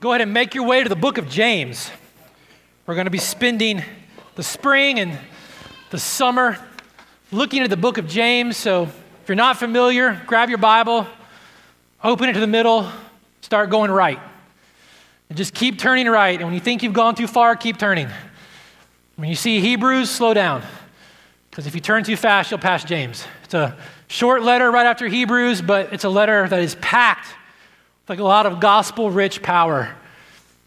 go ahead and make your way to the book of James. We're going to be spending the spring and the summer looking at the book of James. So if you're not familiar, grab your Bible, open it to the middle, start going right. And just keep turning right. And when you think you've gone too far, keep turning. When you see Hebrews, slow down. Because if you turn too fast, you'll pass James. It's a short letter right after Hebrews, but it's a letter that is packed like a lot of gospel rich power.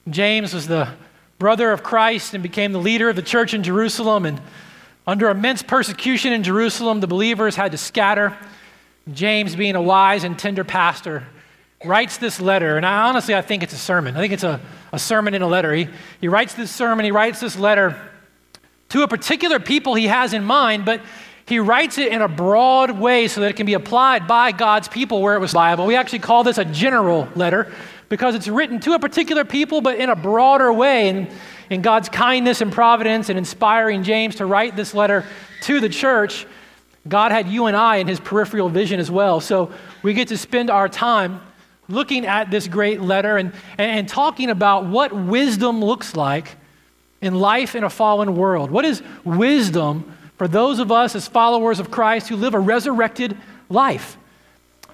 James was the brother of Christ and became the leader of the church in Jerusalem. And under immense persecution in Jerusalem, the believers had to scatter. James, being a wise and tender pastor, writes this letter. And I, honestly, I think it's a sermon. I think it's a, a sermon in a letter. He, he writes this sermon, he writes this letter to a particular people he has in mind, but he writes it in a broad way so that it can be applied by God's people where it was Bible. We actually call this a general letter because it's written to a particular people, but in a broader way. And in God's kindness and providence and inspiring James to write this letter to the church, God had you and I in his peripheral vision as well. So we get to spend our time looking at this great letter and, and, talking about what wisdom looks like in life in a fallen world. What is wisdom for those of us as followers of Christ who live a resurrected life?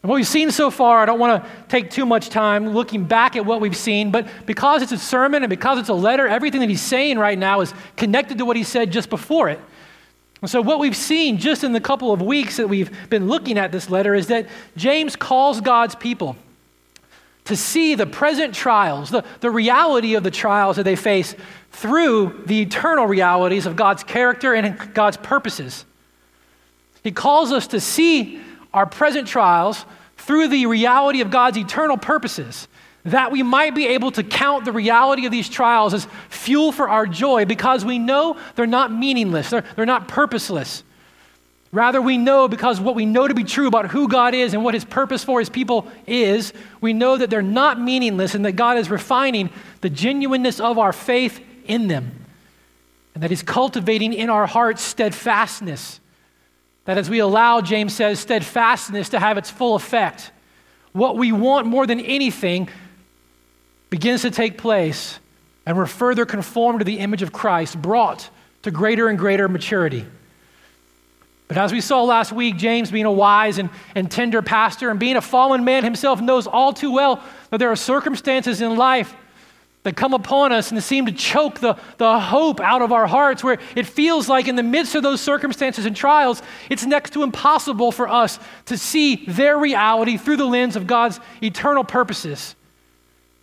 And what we've seen so far, I don't want to take too much time looking back at what we've seen, but because it's a sermon and because it's a letter, everything that he's saying right now is connected to what he said just before it. And so, what we've seen just in the couple of weeks that we've been looking at this letter is that James calls God's people to see the present trials, the, the reality of the trials that they face through the eternal realities of God's character and God's purposes. He calls us to see our present trials through the reality of God's eternal purposes, that we might be able to count the reality of these trials as fuel for our joy because we know they're not meaningless, they're, they're not purposeless. Rather, we know because what we know to be true about who God is and what his purpose for his people is, we know that they're not meaningless and that God is refining the genuineness of our faith in them. And that he's cultivating in our hearts steadfastness. That as we allow, James says, steadfastness to have its full effect, what we want more than anything begins to take place, and we're further conformed to the image of Christ, brought to greater and greater maturity. But as we saw last week, James, being a wise and, and tender pastor and being a fallen man himself, knows all too well that there are circumstances in life that come upon us and seem to choke the, the hope out of our hearts, where it feels like in the midst of those circumstances and trials, it's next to impossible for us to see their reality through the lens of God's eternal purposes.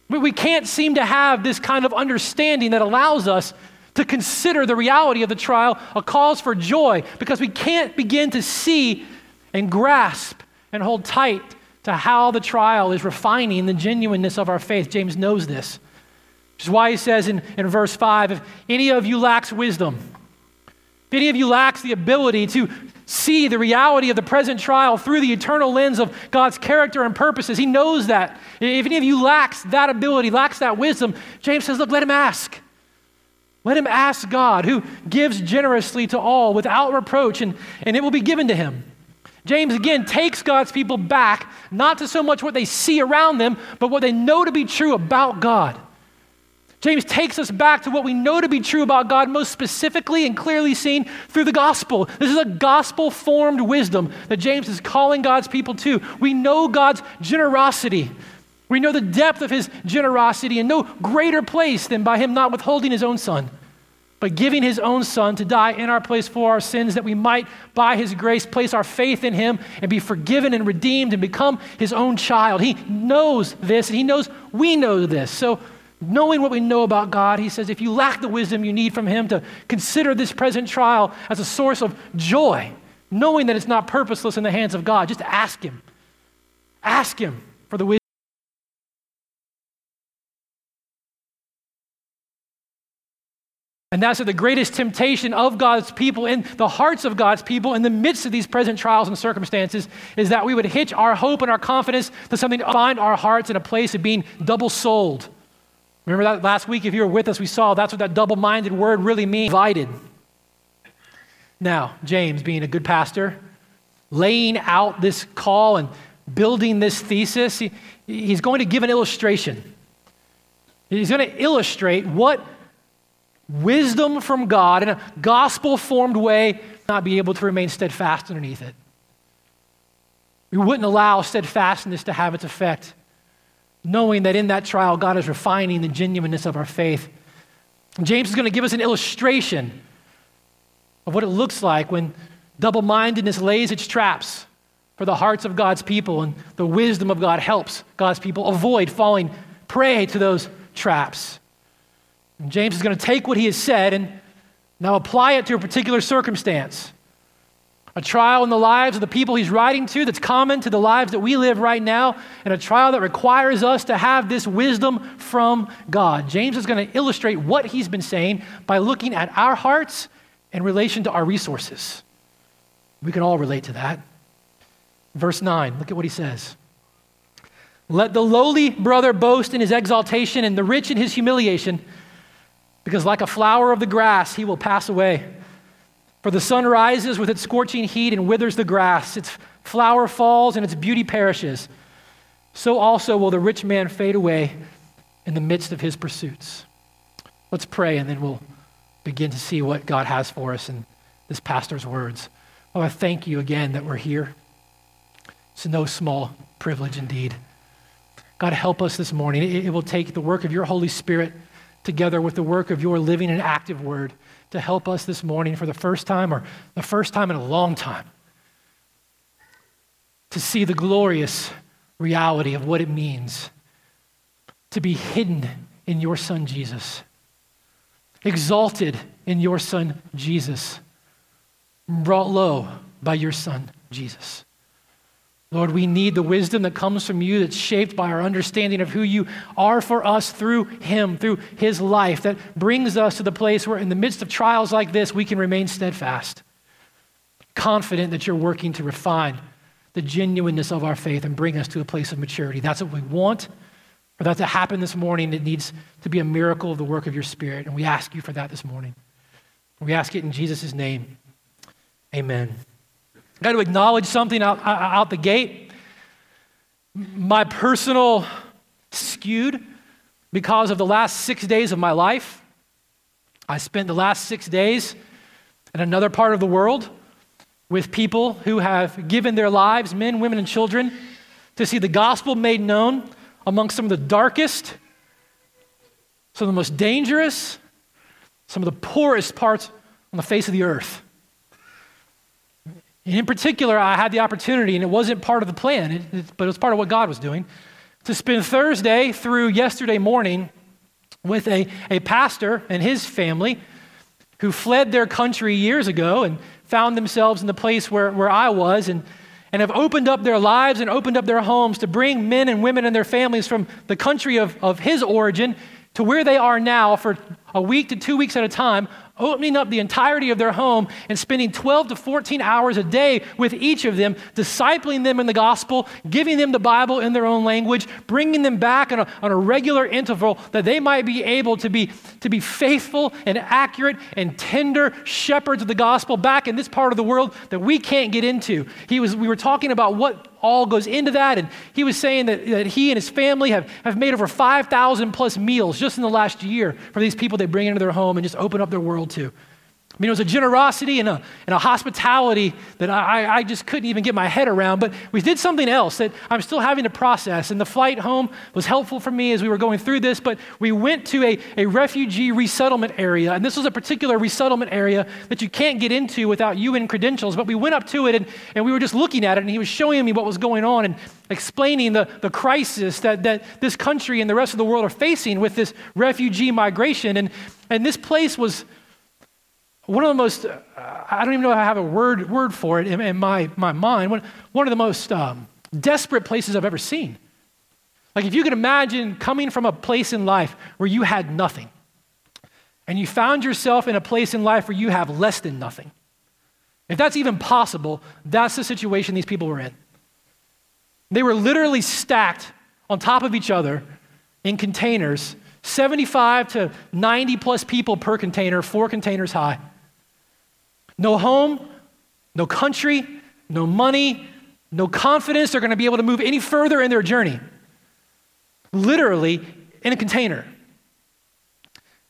We can't seem to have this kind of understanding that allows us to consider the reality of the trial a cause for joy because we can't begin to see and grasp and hold tight to how the trial is refining the genuineness of our faith. James knows this. Which is why he says in, in verse 5 if any of you lacks wisdom, if any of you lacks the ability to see the reality of the present trial through the eternal lens of God's character and purposes, he knows that. If any of you lacks that ability, lacks that wisdom, James says, look, let him ask. Let him ask God, who gives generously to all without reproach, and, and it will be given to him. James again takes God's people back, not to so much what they see around them, but what they know to be true about God. James takes us back to what we know to be true about God, most specifically and clearly seen through the gospel. This is a gospel formed wisdom that James is calling God's people to. We know God's generosity. We know the depth of his generosity and no greater place than by him not withholding his own son, but giving his own son to die in our place for our sins, that we might, by his grace, place our faith in him and be forgiven and redeemed and become his own child. He knows this, and he knows we know this. So knowing what we know about God, he says, if you lack the wisdom you need from him to consider this present trial as a source of joy, knowing that it's not purposeless in the hands of God, just ask him. Ask him for the wisdom. And that's the greatest temptation of God's people in the hearts of God's people in the midst of these present trials and circumstances is that we would hitch our hope and our confidence to something to find our hearts in a place of being double souled Remember that last week, if you were with us, we saw that's what that double minded word really means divided. Now, James, being a good pastor, laying out this call and building this thesis, he, he's going to give an illustration. He's going to illustrate what wisdom from God in a gospel formed way not be able to remain steadfast underneath it. We wouldn't allow steadfastness to have its effect, knowing that in that trial, God is refining the genuineness of our faith. James is going to give us an illustration of what it looks like when double mindedness lays its traps for the hearts of God's people, and the wisdom of God helps God's people avoid falling prey to those traps. And James is going to take what he has said and now apply it to a particular circumstance. A trial in the lives of the people he's writing to that's common to the lives that we live right now, and a trial that requires us to have this wisdom from God. James is going to illustrate what he's been saying by looking at our hearts in relation to our resources. We can all relate to that. Verse 9, look at what he says. Let the lowly brother boast in his exaltation and the rich in his humiliation, because like a flower of the grass, he will pass away. For the sun rises with its scorching heat and withers the grass, its flower falls and its beauty perishes. So also will the rich man fade away in the midst of his pursuits. Let's pray and then we'll begin to see what God has for us in this pastor's words. Oh, I thank you again that we're here. It's no small privilege indeed. God, help us this morning. It, it will take the work of your Holy Spirit together with the work of your living and active word to help us this morning for the first time or the first time in a long time to see the glorious reality of what it means to be hidden in your Son Jesus, exalted in your Son Jesus, brought low by your Son Jesus. Lord, we need the wisdom that comes from you that's shaped by our understanding of who you are for us through Him, through His life, that brings us to the place where, in the midst of trials like this, we can remain steadfast, confident that you're working to refine the genuineness of our faith and bring us to a place of maturity. That's what we want. For that to happen this morning, it needs to be a miracle of the work of your Spirit. And we ask you for that this morning. We ask it in Jesus' name. Amen. Got to acknowledge something out, out the gate. My personal skewed because of the last six days of my life. I spent the last six days in another part of the world with people who have given their lives, men, women, and children, to see the gospel made known among some of the darkest, some of the most dangerous, some of the poorest parts on the face of the earth. And in particular, I had the opportunity, and it wasn't part of the plan, it, it, but it was part of what God was doing, to spend Thursday through yesterday morning with a, a pastor and his family who fled their country years ago and found themselves in the place where, where I was and, and have opened up their lives and opened up their homes to bring men and women and their families from the country of, of his origin to where they are now for a week to two weeks at a time, opening up the entirety of their home and spending 12 to 14 hours a day with each of them, discipling them in the gospel, giving them the Bible in their own language, bringing them back on a, on a regular interval that they might be able to be, to be faithful and accurate and tender shepherds of the gospel back in this part of the world that we can't get into. He was, we were talking about what all goes into that. And he was saying that, that he and his family have, have made over 5,000 plus meals just in the last year for these people they bring into their home and just open up their world to. Mean, it was a generosity and a, and a hospitality that I, I just couldn't even get my head around. But we did something else that I'm still having to process. And the flight home was helpful for me as we were going through this. But we went to a, a refugee resettlement area. And this was a particular resettlement area that you can't get into without UN credentials. But we went up to it and, and we were just looking at it. And he was showing me what was going on and explaining the, the crisis that, that this country and the rest of the world are facing with this refugee migration. And, and this place was one of the most, uh, I don't even know if I have a word, word for it in, in my, my mind, one, one of the most um, desperate places I've ever seen. Like, if you could imagine coming from a place in life where you had nothing, and you found yourself in a place in life where you have less than nothing. If that's even possible, that's the situation these people were in. They were literally stacked on top of each other in containers, 75 to 90 plus people per container, four containers high. No home, no country, no money, no confidence they're going to be able to move any further in their journey. Literally in a container.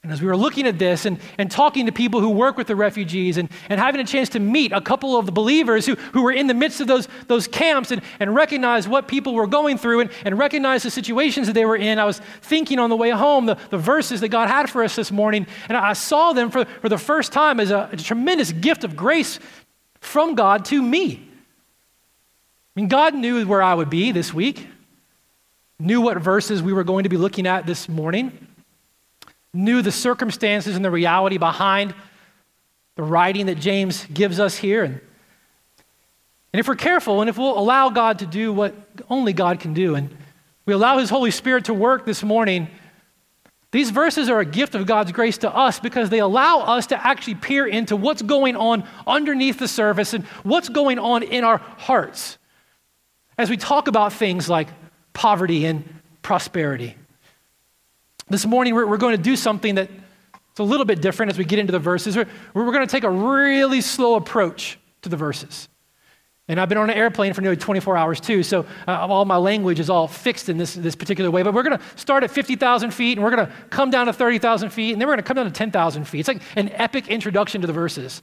And as we were looking at this and, and talking to people who work with the refugees and, and having a chance to meet a couple of the believers who, who were in the midst of those, those camps and, and recognize what people were going through and, and recognize the situations that they were in, I was thinking on the way home the, the verses that God had for us this morning. And I saw them for, for the first time as a, a tremendous gift of grace from God to me. I mean, God knew where I would be this week, knew what verses we were going to be looking at this morning knew the circumstances and the reality behind the writing that James gives us here. And, and if we're careful and if we'll allow God to do what only God can do, and we allow His Holy Spirit to work this morning, these verses are a gift of God's grace to us because they allow us to actually peer into what's going on underneath the surface and what's going on in our hearts as we talk about things like poverty and prosperity. This morning, we're, we're going to do something that it's a little bit different as we get into the verses. We're, we're going to take a really slow approach to the verses. And I've been on an airplane for nearly 24 hours too, so uh, all my language is all fixed in this, this particular way. But we're going to start at 50,000 feet, and we're going to come down to 30,000 feet, and then we're going to come down to 10,000 feet. It's like an epic introduction to the verses.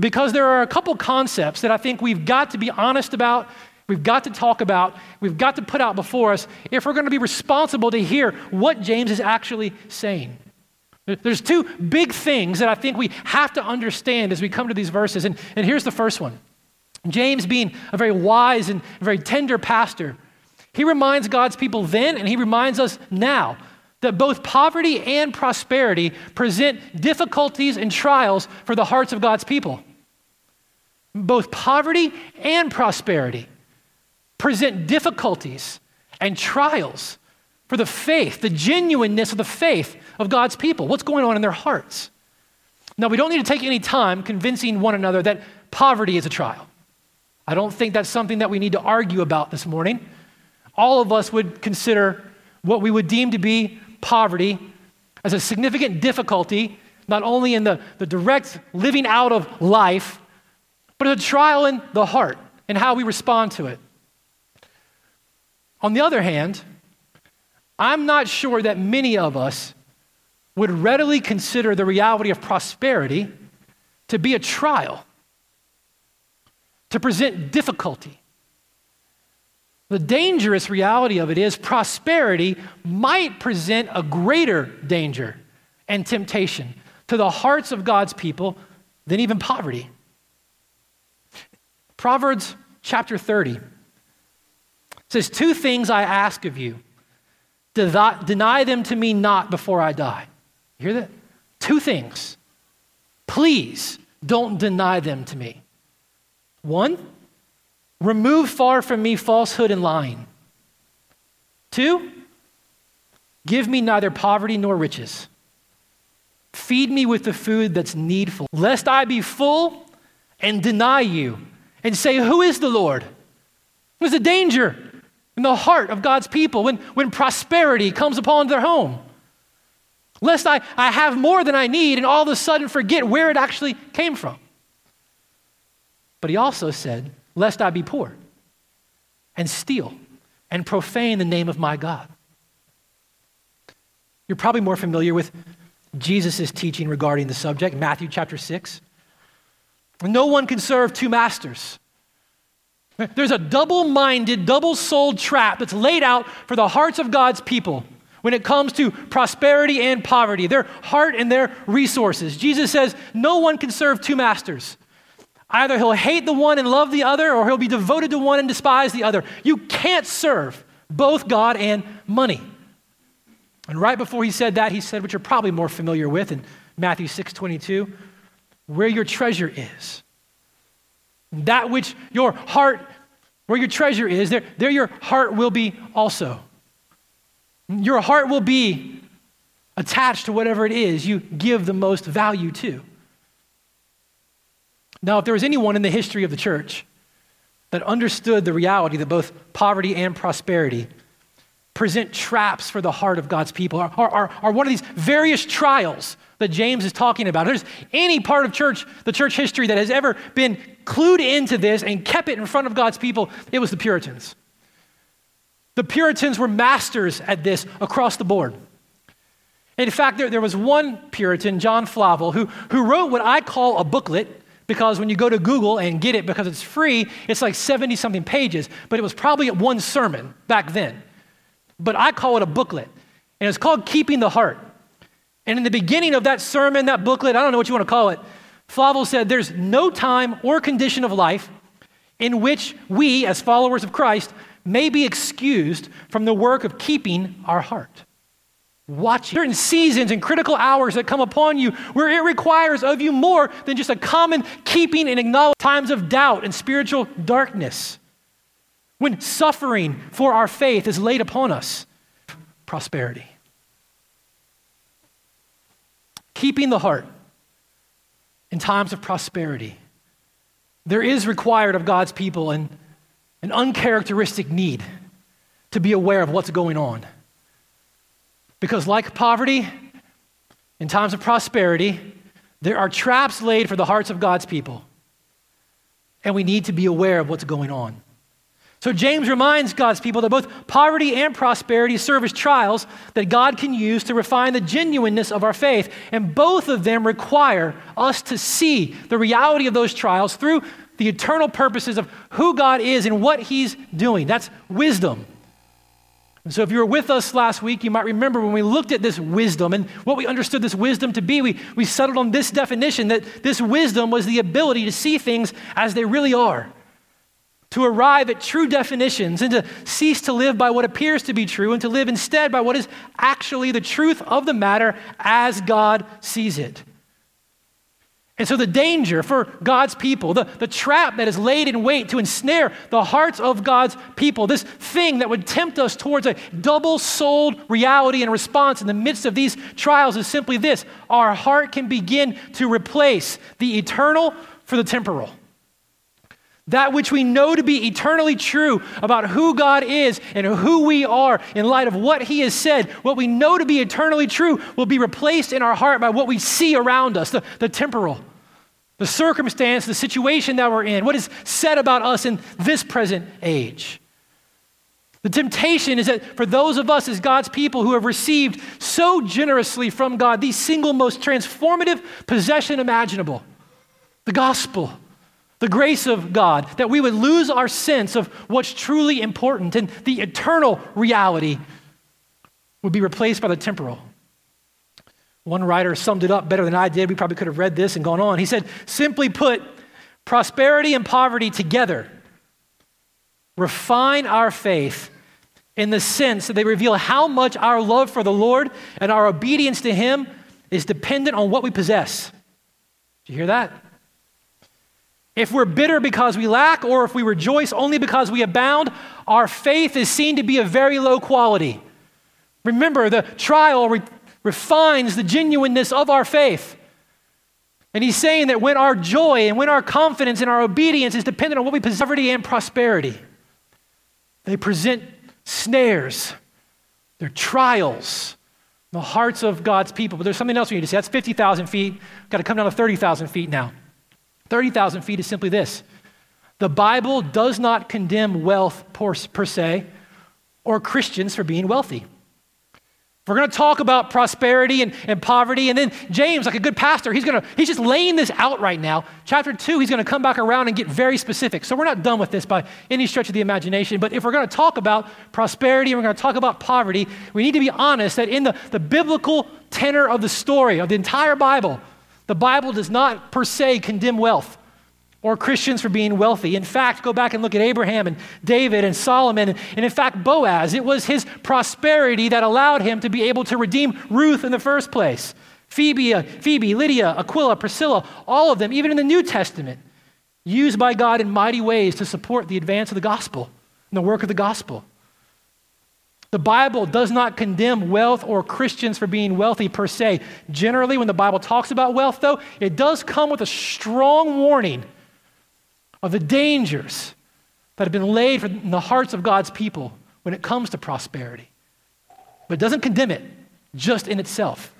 Because there are a couple concepts that I think we've got to be honest about We've got to talk about, we've got to put out before us if we're going to be responsible to hear what James is actually saying. There's two big things that I think we have to understand as we come to these verses. And, and here's the first one James, being a very wise and very tender pastor, he reminds God's people then and he reminds us now that both poverty and prosperity present difficulties and trials for the hearts of God's people. Both poverty and prosperity present difficulties and trials for the faith, the genuineness of the faith of God's people. What's going on in their hearts? Now, we don't need to take any time convincing one another that poverty is a trial. I don't think that's something that we need to argue about this morning. All of us would consider what we would deem to be poverty as a significant difficulty, not only in the, the direct living out of life, but a trial in the heart and how we respond to it. On the other hand, I'm not sure that many of us would readily consider the reality of prosperity to be a trial, to present difficulty. The dangerous reality of it is prosperity might present a greater danger and temptation to the hearts of God's people than even poverty. Proverbs chapter 30 says, Two things I ask of you. Deny them to me not before I die. You hear that? Two things. Please don't deny them to me. One, remove far from me falsehood and lying. Two, give me neither poverty nor riches. Feed me with the food that's needful, lest I be full and deny you and say, Who is the Lord? There's a danger in the heart of God's people when, when prosperity comes upon their home. Lest I, I have more than I need and all of a sudden forget where it actually came from. But he also said, Lest I be poor and steal and profane the name of my God. You're probably more familiar with Jesus' teaching regarding the subject, Matthew chapter 6. No one can serve two masters. There's a double minded, double souled trap that's laid out for the hearts of God's people when it comes to prosperity and poverty, their heart and their resources. Jesus says, No one can serve two masters. Either he'll hate the one and love the other, or he'll be devoted to one and despise the other. You can't serve both God and money. And right before he said that, he said, which you're probably more familiar with in Matthew 6 22, where your treasure is, that which your heart, where your treasure is, there, there your heart will be also. Your heart will be attached to whatever it is you give the most value to. Now, if there was anyone in the history of the church that understood the reality that both poverty and prosperity present traps for the heart of God's people, are, are, are one of these various trials that James is talking about. There's any part of church, the church history that has ever been clued into this and kept it in front of God's people, it was the Puritans. The Puritans were masters at this across the board. In fact, there, there was one Puritan, John Flavel, who, who wrote what I call a booklet because when you go to Google and get it because it's free, it's like 70 something pages, but it was probably one sermon back then. But I call it a booklet, and it's called Keeping the Heart. And in the beginning of that sermon, that booklet, I don't know what you want to call it, Flavel said, There's no time or condition of life in which we, as followers of Christ, may be excused from the work of keeping our heart. Watch certain seasons and critical hours that come upon you where it requires of you more than just a common keeping and acknowledging times of doubt and spiritual darkness. When suffering for our faith is laid upon us, prosperity. Keeping the heart in times of prosperity. There is required of God's people an, an uncharacteristic need to be aware of what's going on. Because, like poverty, in times of prosperity, there are traps laid for the hearts of God's people. And we need to be aware of what's going on. So, James reminds God's people that both poverty and prosperity serve as trials that God can use to refine the genuineness of our faith. And both of them require us to see the reality of those trials through the eternal purposes of who God is and what He's doing. That's wisdom. And so, if you were with us last week, you might remember when we looked at this wisdom and what we understood this wisdom to be, we, we settled on this definition that this wisdom was the ability to see things as they really are, to arrive at true definitions, and to cease to live by what appears to be true and to live instead by what is actually the truth of the matter as God sees it. And so, the danger for God's people, the, the trap that is laid in wait to ensnare the hearts of God's people, this thing that would tempt us towards a double souled reality and response in the midst of these trials is simply this our heart can begin to replace the eternal for the temporal. That which we know to be eternally true about who God is and who we are in light of what He has said, what we know to be eternally true will be replaced in our heart by what we see around us, the, the temporal, the circumstance, the situation that we're in, what is said about us in this present age. The temptation is that for those of us as God's people who have received so generously from God the single most transformative possession imaginable, the gospel the grace of God, that we would lose our sense of what's truly important and the eternal reality would be replaced by the temporal. One writer summed it up better than I did. We probably could have read this and gone on. He said, simply put, prosperity and poverty together refine our faith in the sense that they reveal how much our love for the Lord and our obedience to Him is dependent on what we possess. Did you hear that? If we're bitter because we lack, or if we rejoice only because we abound, our faith is seen to be of very low quality. Remember, the trial re- refines the genuineness of our faith. And he's saying that when our joy and when our confidence and our obedience is dependent on what we possess, poverty and prosperity, they present snares, they're trials in the hearts of God's people. But there's something else we need to see. That's 50,000 feet. Got to come down to 30,000 feet now. 30,000 feet is simply this the Bible does not condemn wealth per, per se or Christians for being wealthy. We're going to talk about prosperity and, and poverty. And then James, like a good pastor, he's, going to, he's just laying this out right now. Chapter two, he's going to come back around and get very specific. So we're not done with this by any stretch of the imagination. But if we're going to talk about prosperity and we're going to talk about poverty, we need to be honest that in the, the biblical tenor of the story, of the entire Bible, the Bible does not per se condemn wealth or Christians for being wealthy. In fact, go back and look at Abraham and David and Solomon, and in fact, Boaz. It was his prosperity that allowed him to be able to redeem Ruth in the first place. Phoebe, uh, Phoebe, Lydia, Aquila, Priscilla, all of them, even in the New Testament, used by God in mighty ways to support the advance of the gospel and the work of the gospel. The Bible does not condemn wealth or Christians for being wealthy per se. Generally, when the Bible talks about wealth, though, it does come with a strong warning of the dangers that have been laid in the hearts of God's people when it comes to prosperity. But it doesn't condemn it just in itself.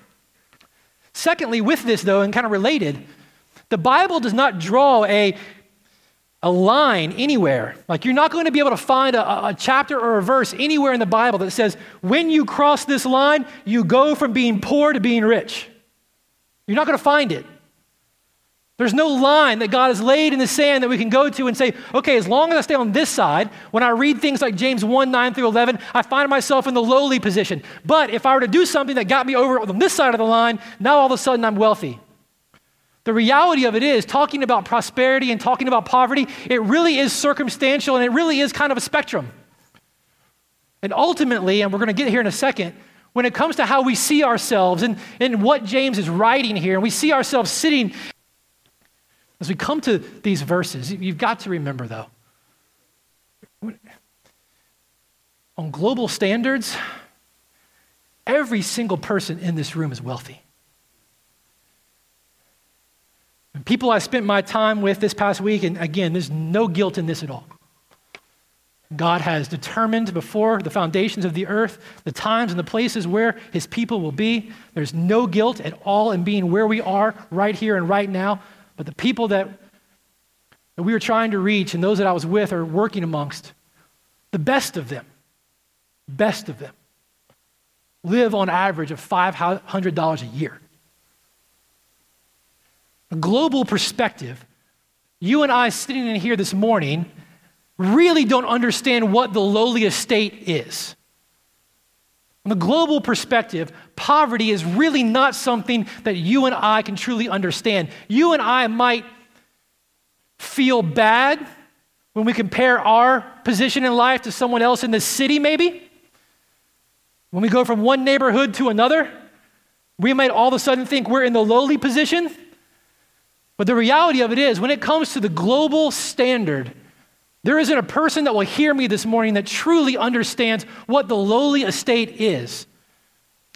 Secondly, with this, though, and kind of related, the Bible does not draw a a line anywhere. Like you're not going to be able to find a, a, chapter or a verse anywhere in the Bible that says, when you cross this line, you go from being poor to being rich. You're not going to find it. There's no line that God has laid in the sand that we can go to and say, okay, as long as I stay on this side, when I read things like James 1 9 through 11, I find myself in the lowly position. But if I were to do something that got me over on this side of the line, now all of a sudden I'm wealthy. The reality of it is, talking about prosperity and talking about poverty, it really is circumstantial and it really is kind of a spectrum. And ultimately, and we're going to get here in a second, when it comes to how we see ourselves and, and what James is writing here, and we see ourselves sitting as we come to these verses, you've got to remember, though, on global standards, every single person in this room is wealthy. And people I spent my time with this past week, and again, there's no guilt in this at all. God has determined before the foundations of the earth the times and the places where his people will be. There's no guilt at all in being where we are right here and right now. But the people that, that we were trying to reach and those that I was with or working amongst, the best of them, best of them, live on average of $500 a year. A global perspective, you and I sitting in here this morning really don't understand what the lowly estate is. From a global perspective, poverty is really not something that you and I can truly understand. You and I might feel bad when we compare our position in life to someone else in the city, maybe. When we go from one neighborhood to another, we might all of a sudden think we're in the lowly position. But the reality of it is, when it comes to the global standard, there isn't a person that will hear me this morning that truly understands what the lowly estate is.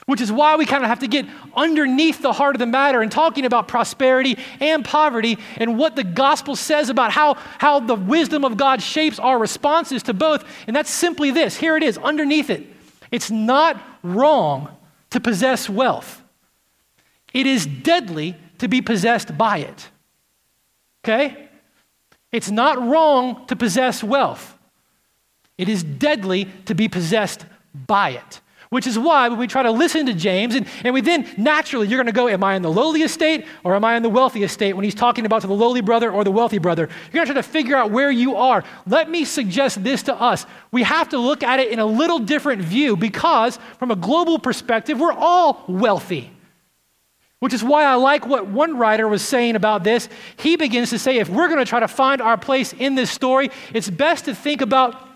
Which is why we kind of have to get underneath the heart of the matter and talking about prosperity and poverty and what the gospel says about how, how the wisdom of God shapes our responses to both. And that's simply this here it is, underneath it. It's not wrong to possess wealth, it is deadly to be possessed by it. Okay? It's not wrong to possess wealth, it is deadly to be possessed by it. Which is why when we try to listen to James, and, and we then naturally, you're going to go, Am I in the lowly estate or am I in the wealthy estate? When he's talking about to the lowly brother or the wealthy brother, you're going to try to figure out where you are. Let me suggest this to us. We have to look at it in a little different view because, from a global perspective, we're all wealthy. Which is why I like what one writer was saying about this. He begins to say if we're going to try to find our place in this story, it's best to think about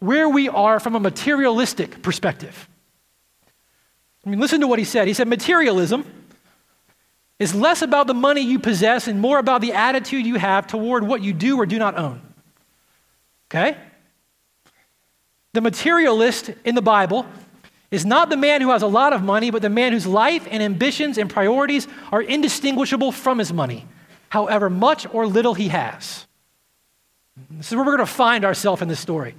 where we are from a materialistic perspective. I mean, listen to what he said. He said, Materialism is less about the money you possess and more about the attitude you have toward what you do or do not own. Okay? The materialist in the Bible is not the man who has a lot of money, but the man whose life and ambitions and priorities are indistinguishable from his money, however much or little he has. This is where we're going to find ourselves in this story.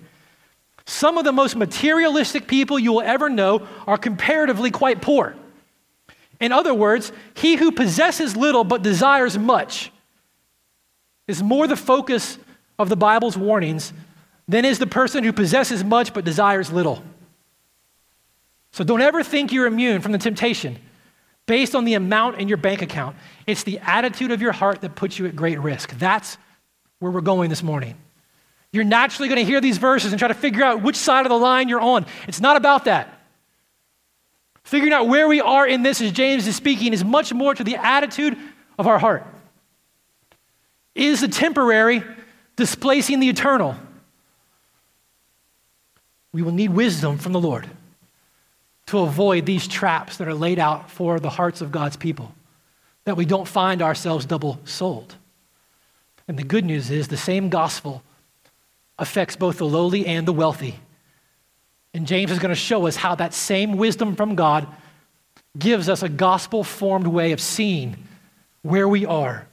Some of the most materialistic people you will ever know are comparatively quite poor. In other words, he who possesses little but desires much is more the focus of the Bible's warnings than is the person who possesses much but desires little. So don't ever think you're immune from the temptation based on the amount in your bank account. It's the attitude of your heart that puts you at great risk. That's where we're going this morning. You're naturally going to hear these verses and try to figure out which side of the line you're on. It's not about that. Figuring out where we are in this, as James is speaking, is much more to the attitude of our heart. Is the temporary displacing the eternal? We will need wisdom from the Lord to avoid these traps that are laid out for the hearts of God's people, that we don't find ourselves double souled. And the good news is the same gospel affects both the lowly and the wealthy. And James is going to show us how that same wisdom from God gives us a gospel formed way of seeing where we are,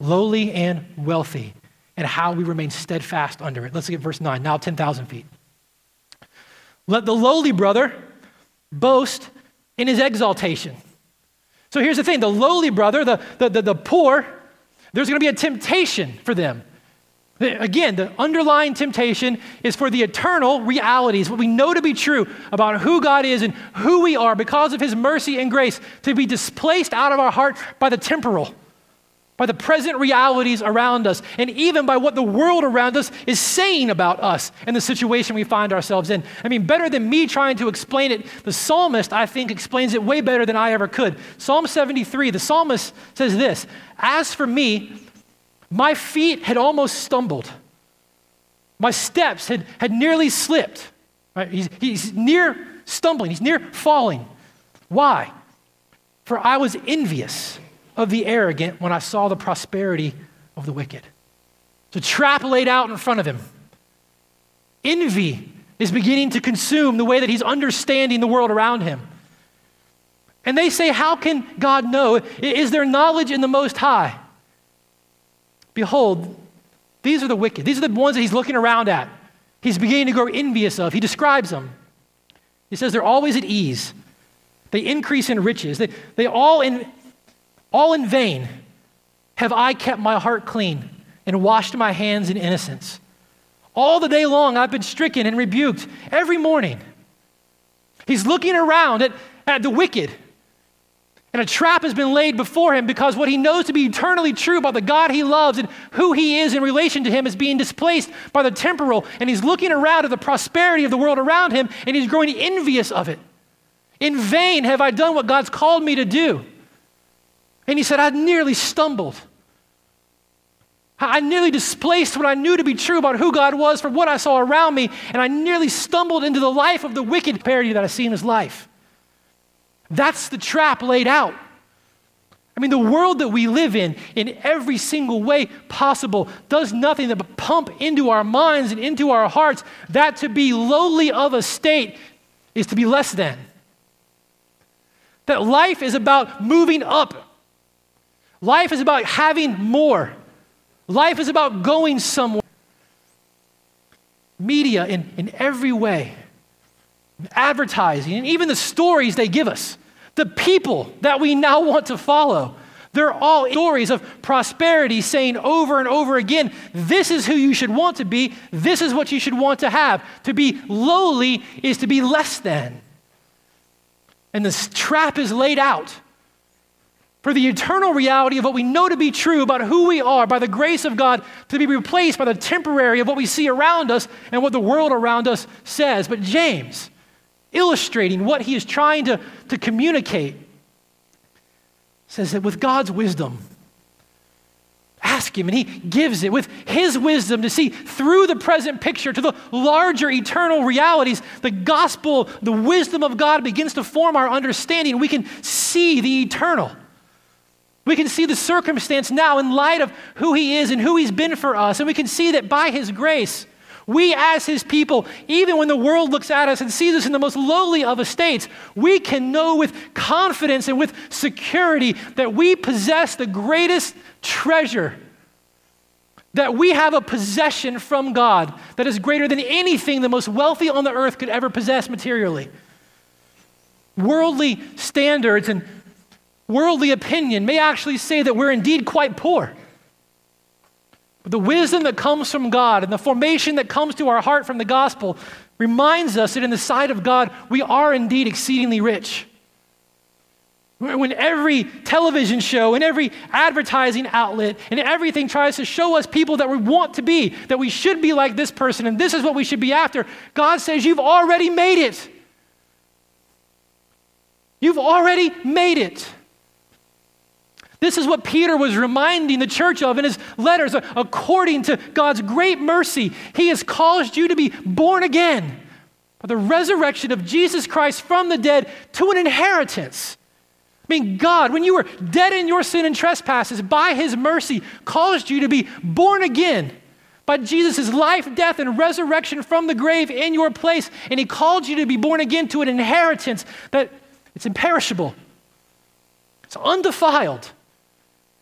lowly and wealthy, and how we remain steadfast under it. Let's look at verse 9, now 10,000 feet. Let the lowly brother boast in his exaltation. So here's the thing the lowly brother, the, the, the, the poor, there's going to be a temptation for them. Again, the underlying temptation is for the eternal realities, what we know to be true about who God is and who we are because of His mercy and grace, to be displaced out of our heart by the temporal, by the present realities around us, and even by what the world around us is saying about us and the situation we find ourselves in. I mean, better than me trying to explain it, the psalmist, I think, explains it way better than I ever could. Psalm 73, the psalmist says this As for me, my feet had almost stumbled. My steps had, had nearly slipped. Right? He's, he's near stumbling, he's near falling. Why? For I was envious of the arrogant when I saw the prosperity of the wicked. A trap laid out in front of him. Envy is beginning to consume the way that he's understanding the world around him. And they say, How can God know? Is there knowledge in the Most High? Behold, these are the wicked. These are the ones that he's looking around at. He's beginning to grow envious of. He describes them. He says they're always at ease. They increase in riches. They, they all in all in vain have I kept my heart clean and washed my hands in innocence. All the day long I've been stricken and rebuked every morning. He's looking around at, at the wicked and a trap has been laid before him because what he knows to be eternally true about the God he loves and who he is in relation to him is being displaced by the temporal. And he's looking around at the prosperity of the world around him and he's growing envious of it. In vain have I done what God's called me to do. And he said, I nearly stumbled. I nearly displaced what I knew to be true about who God was from what I saw around me, and I nearly stumbled into the life of the wicked parody that I see in his life. That's the trap laid out. I mean, the world that we live in, in every single way possible, does nothing but pump into our minds and into our hearts that to be lowly of a state is to be less than. That life is about moving up. Life is about having more. Life is about going somewhere. Media, in, in every way, advertising, and even the stories they give us, the people that we now want to follow. They're all stories of prosperity saying over and over again, this is who you should want to be, this is what you should want to have. To be lowly is to be less than. And this trap is laid out for the eternal reality of what we know to be true about who we are by the grace of God to be replaced by the temporary of what we see around us and what the world around us says. But James, illustrating what he is trying to, to communicate, says that with God's wisdom, ask him and he gives it with his wisdom to see through the present picture to the larger eternal realities the gospel the wisdom of god begins to form our understanding we can see the eternal we can see the circumstance now in light of who he is and who he's been for us and we can see that by his grace we, as his people, even when the world looks at us and sees us in the most lowly of estates, we can know with confidence and with security that we possess the greatest treasure. That we have a possession from God that is greater than anything the most wealthy on the earth could ever possess materially. Worldly standards and worldly opinion may actually say that we're indeed quite poor. But the wisdom that comes from God and the formation that comes to our heart from the gospel reminds us that in the sight of God, we are indeed exceedingly rich. When every television show and every advertising outlet and everything tries to show us people that we want to be, that we should be like this person and this is what we should be after, God says, You've already made it. You've already made it. This is what Peter was reminding the church of in his letters. According to God's great mercy, He has caused you to be born again by the resurrection of Jesus Christ from the dead to an inheritance. I mean, God, when you were dead in your sin and trespasses, by His mercy, caused you to be born again by Jesus' life, death, and resurrection from the grave in your place. And He called you to be born again to an inheritance that it's imperishable, it's undefiled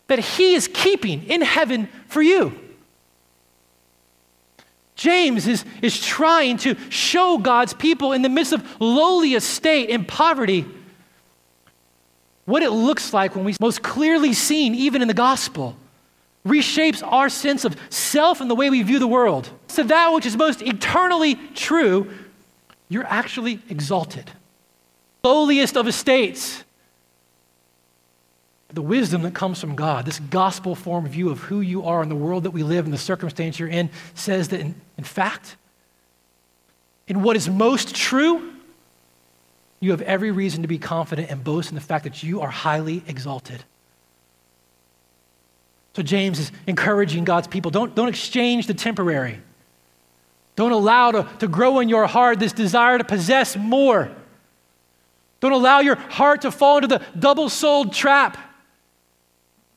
that He is keeping in heaven for you. James is, is trying to show God's people in the midst of lowly estate and poverty what it looks like when we most clearly seen, even in the gospel, reshapes our sense of self and the way we view the world. So, that which is most eternally true, you're actually exalted. Lowliest of estates. The wisdom that comes from God, this gospel form view of who you are in the world that we live and the circumstance you're in, says that in, in fact, in what is most true, you have every reason to be confident and boast in the fact that you are highly exalted. So James is encouraging God's people don't, don't exchange the temporary. Don't allow to, to grow in your heart this desire to possess more. Don't allow your heart to fall into the double souled trap.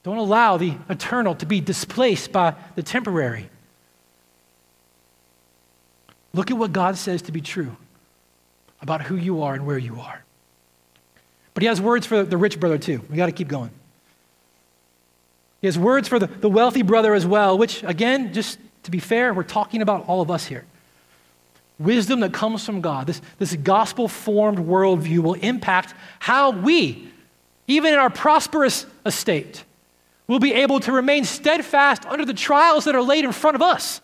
Don't allow the eternal to be displaced by the temporary. Look at what God says to be true about who you are and where you are. But he has words for the rich brother too. We got to keep going. He has words for the, wealthy brother as well, which, again, just to be fair, we're talking about all of us here. Wisdom that comes from God, this, this gospel formed worldview will impact how we, even in our prosperous estate, will be able to remain steadfast under the trials that are laid in front of us,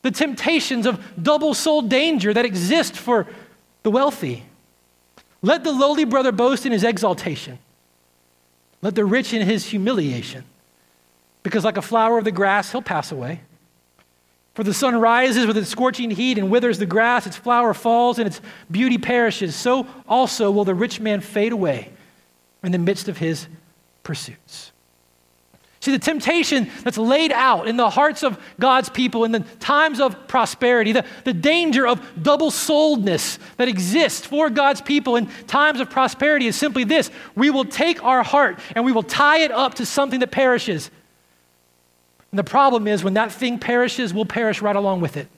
the temptations of double souled danger that exist for the wealthy. Let the lowly brother boast in his exaltation, let the rich in his humiliation because like a flower of the grass, he'll pass away. For the sun rises with its scorching heat and withers the grass, its flower falls, and its beauty perishes. So also will the rich man fade away in the midst of his pursuits. See, the temptation that's laid out in the hearts of God's people in the times of prosperity, the, the danger of double souledness that exists for God's people in times of prosperity is simply this we will take our heart and we will tie it up to something that perishes. And the problem is when that thing perishes, we'll perish right along with it.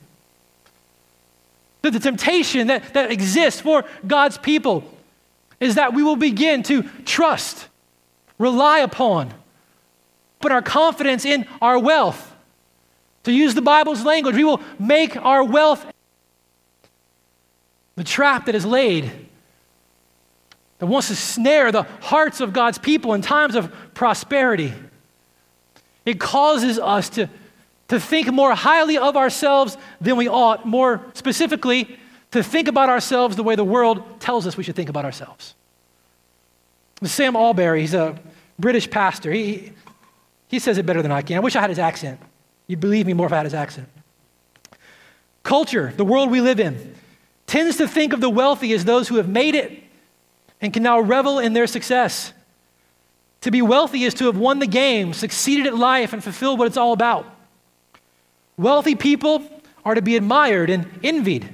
The, the temptation that, that exists for God's people is that we will begin to trust, rely upon, put our confidence in our wealth. To use the Bible's language, we will make our wealth the trap that is laid that wants to snare the hearts of God's people in times of prosperity. It causes us to, to think more highly of ourselves than we ought, more specifically, to think about ourselves the way the world tells us we should think about ourselves. Sam Allberry, he's a British pastor. He, he says it better than I can. I wish I had his accent. You'd believe me more if I had his accent. Culture, the world we live in, tends to think of the wealthy as those who have made it and can now revel in their success. To be wealthy is to have won the game, succeeded at life, and fulfilled what it's all about. Wealthy people are to be admired and envied.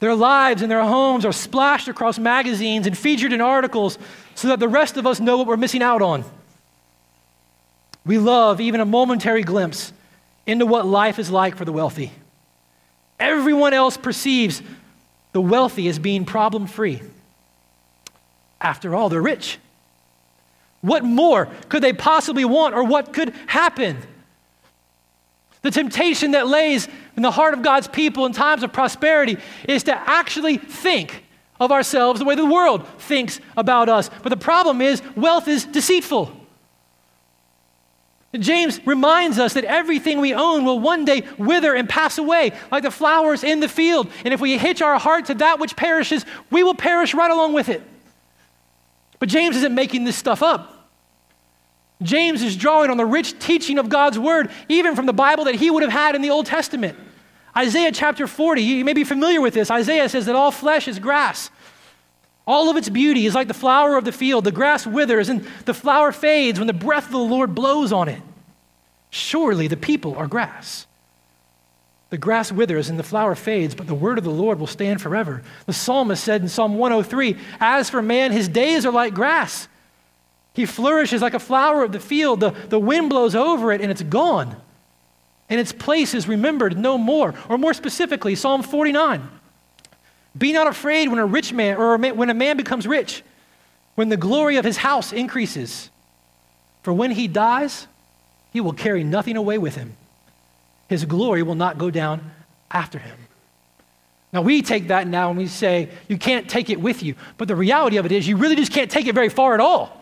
Their lives and their homes are splashed across magazines and featured in articles so that the rest of us know what we're missing out on. We love even a momentary glimpse into what life is like for the wealthy. Everyone else perceives the wealthy as being problem free. After all, they're rich. What more could they possibly want or what could happen? The temptation that lays in the heart of God's people in times of prosperity is to actually think of ourselves the way the world thinks about us. But the problem is, wealth is deceitful. James reminds us that everything we own will one day wither and pass away, like the flowers in the field. And if we hitch our heart to that which perishes, we will perish right along with it. But James isn't making this stuff up. James is drawing on the rich teaching of God's word, even from the Bible that he would have had in the Old Testament. Isaiah chapter 40, you may be familiar with this. Isaiah says that all flesh is grass. All of its beauty is like the flower of the field. The grass withers and the flower fades when the breath of the Lord blows on it. Surely the people are grass. The grass withers and the flower fades, but the word of the Lord will stand forever. The psalmist said in Psalm 103 As for man, his days are like grass. He flourishes like a flower of the field. The, the wind blows over it and it's gone. And its place is remembered no more. Or more specifically, Psalm 49 Be not afraid when a rich man, or when a man becomes rich, when the glory of his house increases. For when he dies, he will carry nothing away with him his glory will not go down after him. Now, we take that now and we say, you can't take it with you. But the reality of it is, you really just can't take it very far at all.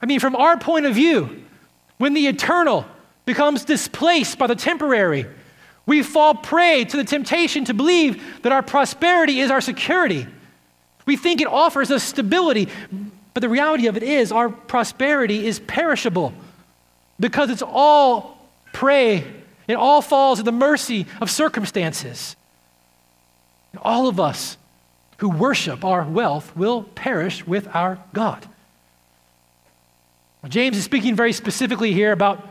I mean, from our point of view, when the eternal becomes displaced by the temporary, we fall prey to the temptation to believe that our prosperity is our security. We think it offers us stability, but the reality of it is our prosperity is perishable because it's all prey, it all falls at the mercy of circumstances. All of us who worship our wealth will perish with our God. James is speaking very specifically here about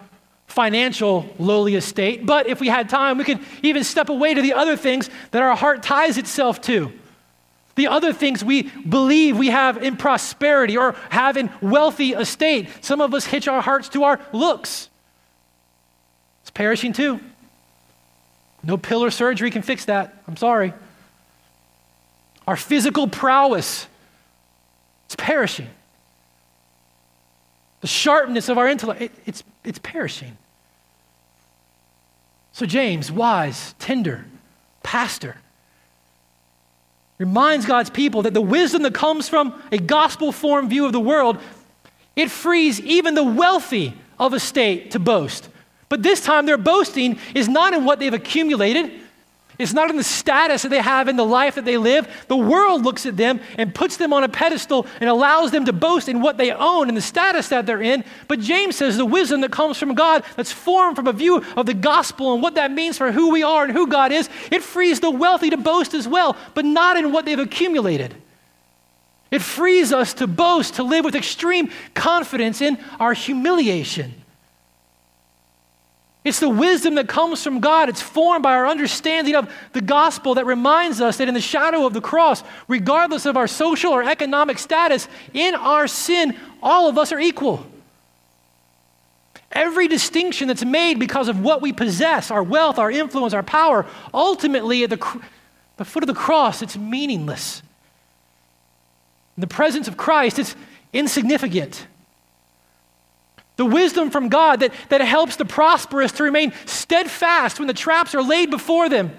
financial lowly estate, but if we had time, we could even step away to the other things that our heart ties itself to. The other things we believe we have in prosperity or have in wealthy estate. Some of us hitch our hearts to our looks. It's perishing too. No pillar surgery can fix that. I'm sorry. Our physical prowess, it's perishing. The sharpness of our intellect, it, it's, it's perishing. So, James, wise, tender, pastor, reminds God's people that the wisdom that comes from a gospel form view of the world, it frees even the wealthy of a state to boast. But this time their boasting is not in what they've accumulated, it's not in the status that they have in the life that they live. The world looks at them and puts them on a pedestal and allows them to boast in what they own and the status that they're in. But James says the wisdom that comes from God, that's formed from a view of the gospel and what that means for who we are and who God is, it frees the wealthy to boast as well, but not in what they've accumulated. It frees us to boast, to live with extreme confidence in our humiliation. It's the wisdom that comes from God. It's formed by our understanding of the gospel that reminds us that in the shadow of the cross, regardless of our social or economic status, in our sin, all of us are equal. Every distinction that's made because of what we possess, our wealth, our influence, our power, ultimately at the, the foot of the cross, it's meaningless. In the presence of Christ, it's insignificant. The wisdom from God that, that helps the prosperous to remain steadfast when the traps are laid before them,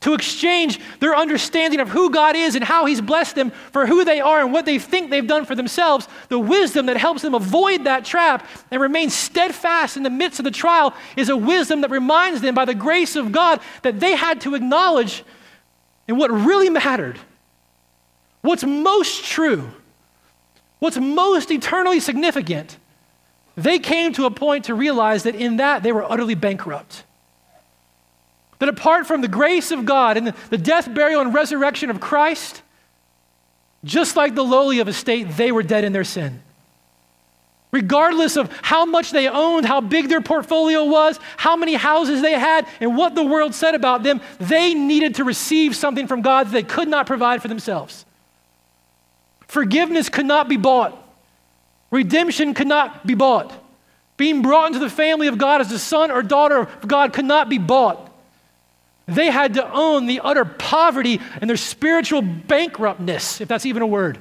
to exchange their understanding of who God is and how He's blessed them for who they are and what they think they've done for themselves. The wisdom that helps them avoid that trap and remain steadfast in the midst of the trial is a wisdom that reminds them, by the grace of God, that they had to acknowledge in what really mattered, what's most true, what's most eternally significant they came to a point to realize that in that they were utterly bankrupt. That apart from the grace of God and the death, burial, and resurrection of Christ, just like the lowly of estate, they were dead in their sin. Regardless of how much they owned, how big their portfolio was, how many houses they had, and what the world said about them, they needed to receive something from God that they could not provide for themselves. Forgiveness could not be bought. Redemption could not be bought. Being brought into the family of God as a son or daughter of God could not be bought. They had to own the utter poverty and their spiritual bankruptness, if that's even a word,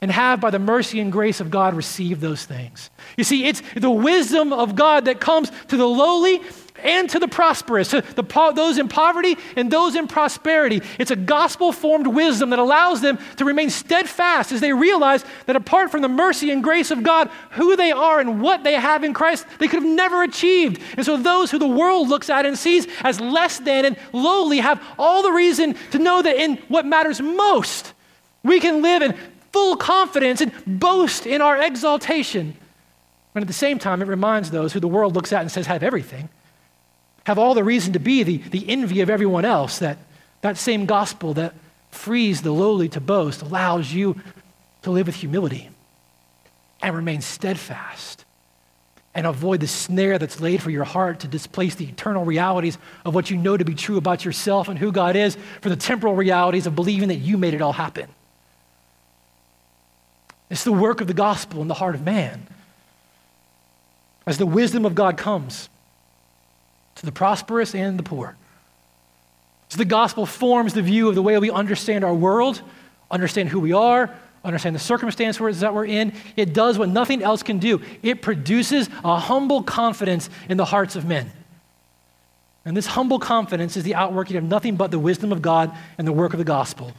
and have, by the mercy and grace of God, received those things. You see, it's the wisdom of God that comes to the lowly and to the prosperous, to the, those in poverty and those in prosperity. It's a gospel formed wisdom that allows them to remain steadfast as they realize that apart from the mercy and grace of God, who they are and what they have in Christ, they could have never achieved. And so those who the world looks at and sees as less than and lowly have all the reason to know that in what matters most, we can live in full confidence and boast in our exaltation. And at the same time, it reminds those who the world looks at and says have everything have all the reason to be the, the envy of everyone else, that that same gospel that frees the lowly to boast allows you to live with humility and remain steadfast and avoid the snare that's laid for your heart to displace the eternal realities of what you know to be true about yourself and who God is for the temporal realities of believing that you made it all happen. It's the work of the gospel in the heart of man. As the wisdom of God comes, to the prosperous and the poor. So the gospel forms the view of the way we understand our world, understand who we are, understand the circumstances that we're in. It does what nothing else can do it produces a humble confidence in the hearts of men. And this humble confidence is the outworking of nothing but the wisdom of God and the work of the gospel.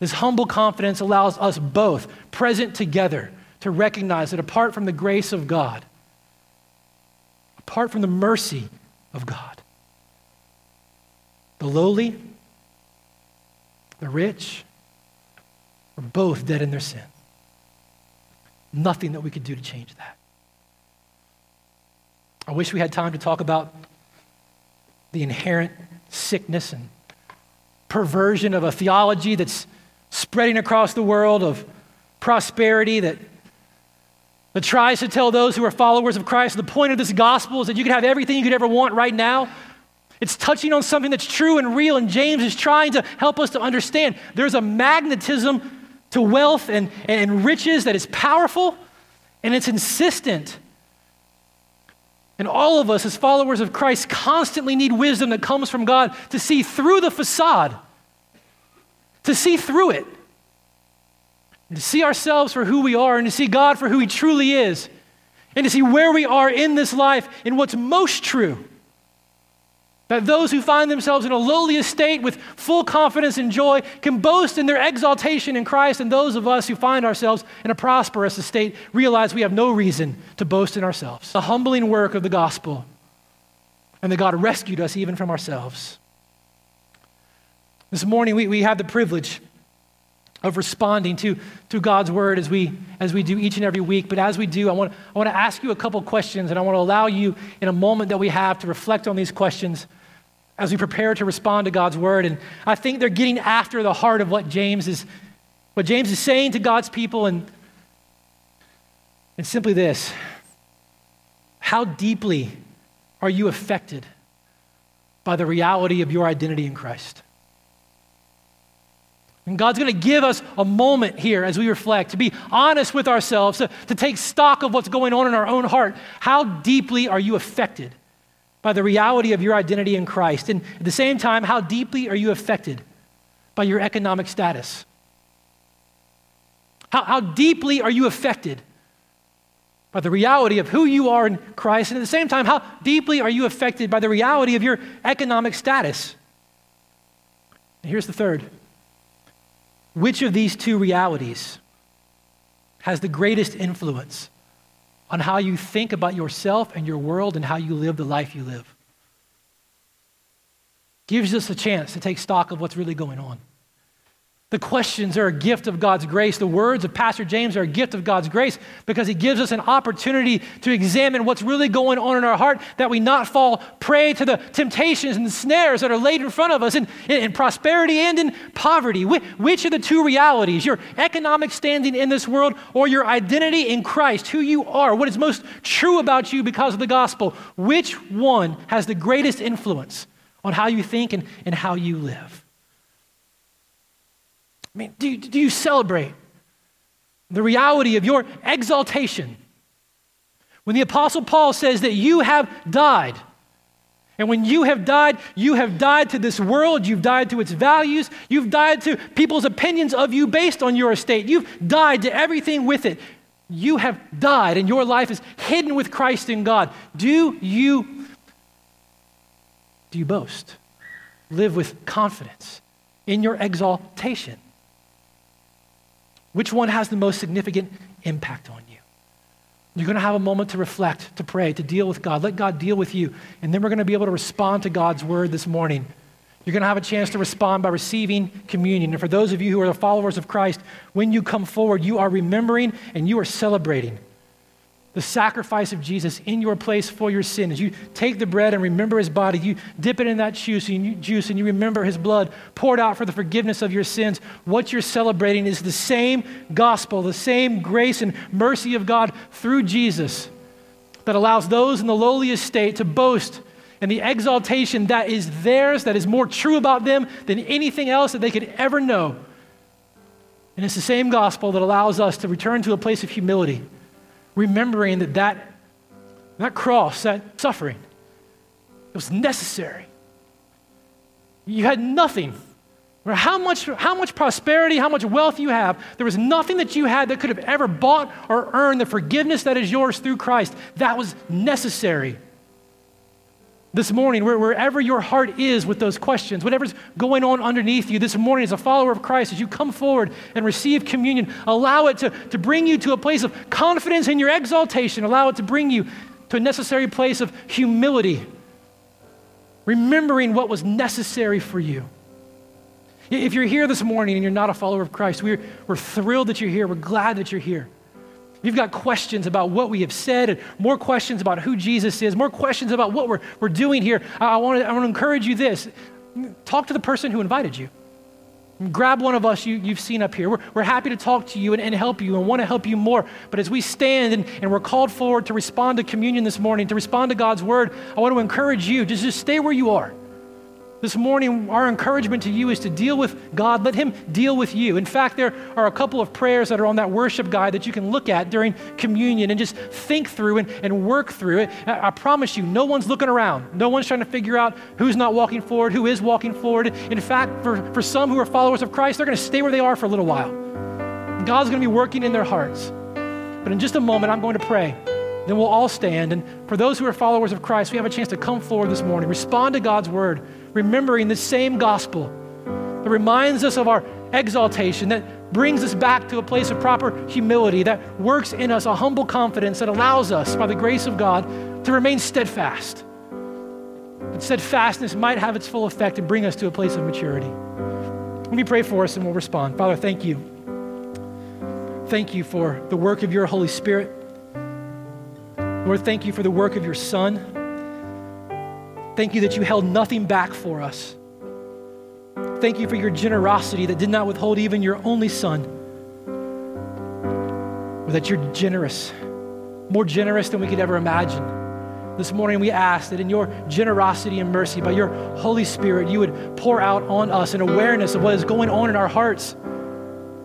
This humble confidence allows us both, present together, to recognize that apart from the grace of God, apart from the mercy of God. The lowly, the rich, are both dead in their sin. Nothing that we could do to change that. I wish we had time to talk about the inherent sickness and perversion of a theology that's spreading across the world of prosperity that, that tries to tell those who are followers of Christ the point of this gospel is that you can have everything you could ever want right now. It's touching on something that's true and real, and James is trying to help us to understand there's a magnetism to wealth and, and riches that is powerful and it's insistent. And all of us, as followers of Christ, constantly need wisdom that comes from God to see through the facade, to see through it, and to see ourselves for who we are, and to see God for who He truly is, and to see where we are in this life and what's most true. That those who find themselves in a lowly estate with full confidence and joy can boast in their exaltation in Christ, and those of us who find ourselves in a prosperous estate realize we have no reason to boast in ourselves. The humbling work of the gospel, and that God rescued us even from ourselves. This morning, we, we have the privilege of responding to, to God's word as we, as we do each and every week. But as we do, I want, I want to ask you a couple questions, and I want to allow you in a moment that we have to reflect on these questions as we prepare to respond to God's word. And I think they're getting after the heart of what James is, what James is saying to God's people. And, and simply this How deeply are you affected by the reality of your identity in Christ? And God's going to give us a moment here as we reflect, to be honest with ourselves, to, to take stock of what's going on in our own heart. How deeply are you affected by the reality of your identity in Christ? And at the same time, how deeply are you affected by your economic status? How, how deeply are you affected by the reality of who you are in Christ? And at the same time, how deeply are you affected by the reality of your economic status? And here's the third which of these two realities has the greatest influence on how you think about yourself and your world and how you live the life you live. Gives us a chance to take stock of what's really going on. The questions are a gift of God's grace. The words of Pastor James are a gift of God's grace because he gives us an opportunity to examine what's really going on in our heart, that we not fall prey to the temptations and the snares that are laid in front of us in, in, in prosperity and in poverty. Which, which are the two realities? Your economic standing in this world or your identity in Christ, who you are, what is most true about you because of the gospel? Which one has the greatest influence on how you think and, and how you live? I mean, do, do you celebrate the reality of your exaltation? When the Apostle Paul says that you have died, and when you have died, you have died to this world, you've died to its values, you've died to people's opinions of you based on your estate, you've died to everything with it. You have died, and your life is hidden with Christ in God. Do you, do you boast? Live with confidence in your exaltation. Which one has the most significant impact on you? You're going to have a moment to reflect, to pray, to deal with God. Let God deal with you. And then we're going to be able to respond to God's word this morning. You're going to have a chance to respond by receiving communion. And for those of you who are the followers of Christ, when you come forward, you are remembering and you are celebrating the sacrifice of Jesus in your place for your sin. As you take the bread and remember his body, you dip it in that juice and you, juice and you remember his blood poured out for the forgiveness of your sins. What you're celebrating is the same gospel, the same grace and mercy of God through Jesus that allows those in the lowliest state to boast in the exaltation that is theirs, that is more true about them than anything else that they could ever know. And it's the same gospel that allows us to return to a place of humility remembering that that, that cross, that suffering, it was necessary. You had nothing. How much, how much prosperity, how much wealth you have, there was nothing that you had that could have ever bought or earned the forgiveness that is yours through Christ. That was necessary this morning, wherever your heart is with those questions, whatever's going on underneath you this morning as a follower of Christ, as you come forward and receive communion, allow it to, to bring you to a place of confidence in your exaltation. Allow it to bring you to a necessary place of humility, remembering what was necessary for you. If you're here this morning and you're not a follower of Christ, we're, we're thrilled that you're here. We're glad that you're here. You've got questions about what we have said, and more questions about who Jesus is, more questions about what we're, we're doing here, I, I want to encourage you this talk to the person who invited you. Grab one of us you, have seen up here. We're, we're happy to talk to you and, and help you and want to help you more. But as we stand and, and we're called forward to respond to communion this morning, to respond to God's word, I want to encourage you to just stay where you are. This morning, our encouragement to you is to deal with God. Let Him deal with you. In fact, there are a couple of prayers that are on that worship guide that you can look at during communion and just think through and, and work through it. I, promise you, no one's looking around. No one's trying to figure out who's not walking forward, who is walking forward. In fact, for, for some who are followers of Christ, they're going to stay where they are for a little while. God's going to be working in their hearts. But in just a moment, I'm going to pray. Then we'll all stand. And for those who are followers of Christ, we have a chance to come forward this morning, respond to God's word remembering the same gospel that reminds us of our exaltation, that brings us back to a place of proper humility, that works in us a humble confidence that allows us, by the grace of God, to remain steadfast. That steadfastness might have its full effect and bring us to a place of maturity. Let me pray for us and we'll respond. Father, thank you. Thank you for the work of your Holy Spirit. Lord, thank you for the work of your Son. Thank you that you held nothing back for us. Thank you for your generosity that did not withhold even your only son. Or that you're generous, more generous than we could ever imagine. This morning we ask that in your generosity and mercy, by your Holy Spirit, you would pour out on us an awareness of what is going on in our hearts.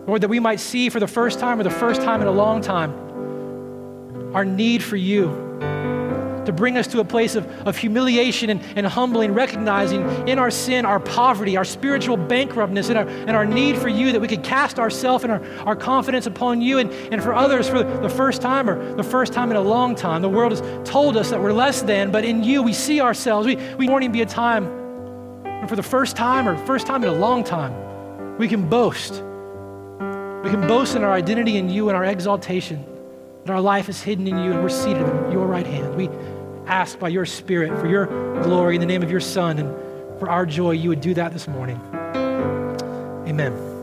Lord, that we might see for the first time or the first time in a long time our need for you to bring us to a place of, of humiliation and, and humbling, recognizing in our sin, our poverty, our spiritual bankruptness, and our, and our need for you, that we could cast ourselves and our, our confidence upon you. And, and for others, for the first time or the first time in a long time, the world has told us that we're less than, but in you, we see ourselves. We, we morning be a time, and for the first time or first time in a long time, we can boast. We can boast in our identity in you and our exaltation that our life is hidden in you and we're seated at your right hand. We ask by your Spirit for your glory in the name of your Son and for our joy, you would do that this morning. Amen.